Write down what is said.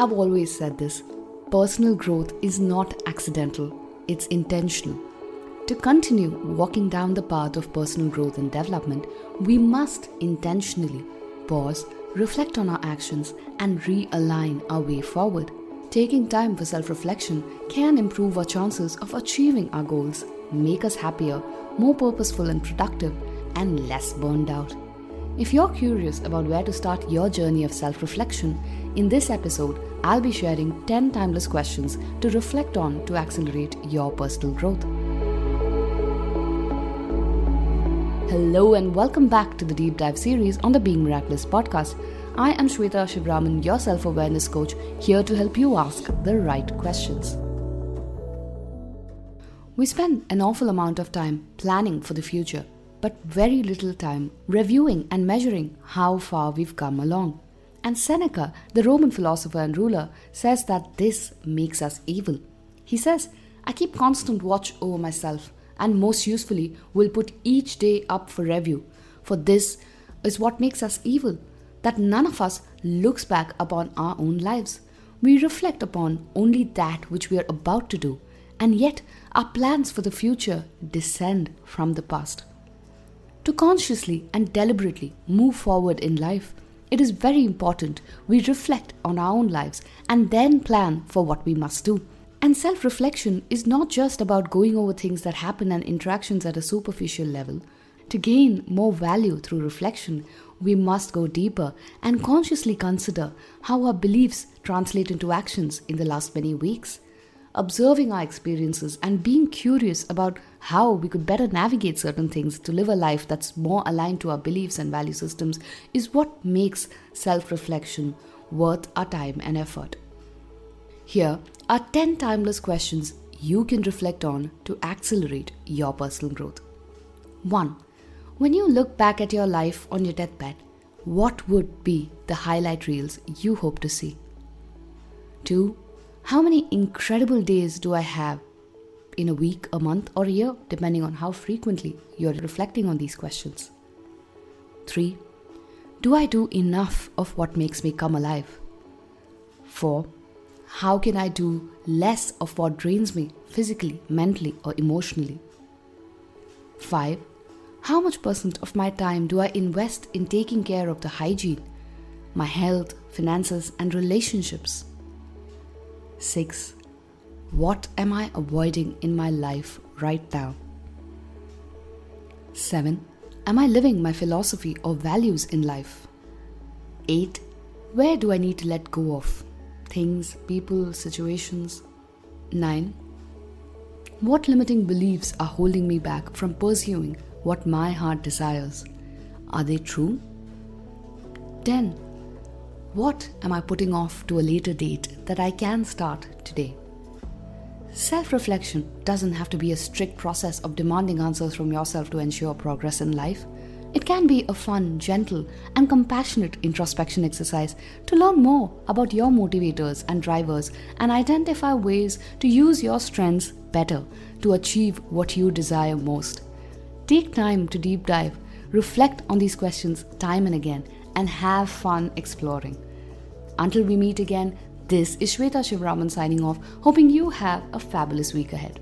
I've always said this personal growth is not accidental, it's intentional. To continue walking down the path of personal growth and development, we must intentionally pause, reflect on our actions, and realign our way forward. Taking time for self reflection can improve our chances of achieving our goals, make us happier, more purposeful and productive, and less burned out. If you're curious about where to start your journey of self reflection, in this episode, I'll be sharing 10 timeless questions to reflect on to accelerate your personal growth. Hello, and welcome back to the Deep Dive series on the Being Miraculous podcast. I am Shweta Shivraman, your self awareness coach, here to help you ask the right questions. We spend an awful amount of time planning for the future but very little time reviewing and measuring how far we've come along. And Seneca, the Roman philosopher and ruler, says that this makes us evil. He says, I keep constant watch over myself, and most usefully, will put each day up for review. For this is what makes us evil, that none of us looks back upon our own lives. We reflect upon only that which we are about to do, and yet our plans for the future descend from the past. To consciously and deliberately move forward in life, it is very important we reflect on our own lives and then plan for what we must do. And self reflection is not just about going over things that happen and interactions at a superficial level. To gain more value through reflection, we must go deeper and consciously consider how our beliefs translate into actions in the last many weeks observing our experiences and being curious about how we could better navigate certain things to live a life that's more aligned to our beliefs and value systems is what makes self reflection worth our time and effort. Here are 10 timeless questions you can reflect on to accelerate your personal growth. 1. When you look back at your life on your deathbed, what would be the highlight reels you hope to see? 2 how many incredible days do I have in a week, a month, or a year, depending on how frequently you're reflecting on these questions? 3. Do I do enough of what makes me come alive? 4. How can I do less of what drains me physically, mentally, or emotionally? 5. How much percent of my time do I invest in taking care of the hygiene, my health, finances, and relationships? 6. What am I avoiding in my life right now? 7. Am I living my philosophy or values in life? 8. Where do I need to let go of? Things, people, situations? 9. What limiting beliefs are holding me back from pursuing what my heart desires? Are they true? 10. What am I putting off to a later date that I can start today? Self reflection doesn't have to be a strict process of demanding answers from yourself to ensure progress in life. It can be a fun, gentle, and compassionate introspection exercise to learn more about your motivators and drivers and identify ways to use your strengths better to achieve what you desire most. Take time to deep dive, reflect on these questions time and again, and have fun exploring. Until we meet again, this is Shweta Shivraman signing off, hoping you have a fabulous week ahead.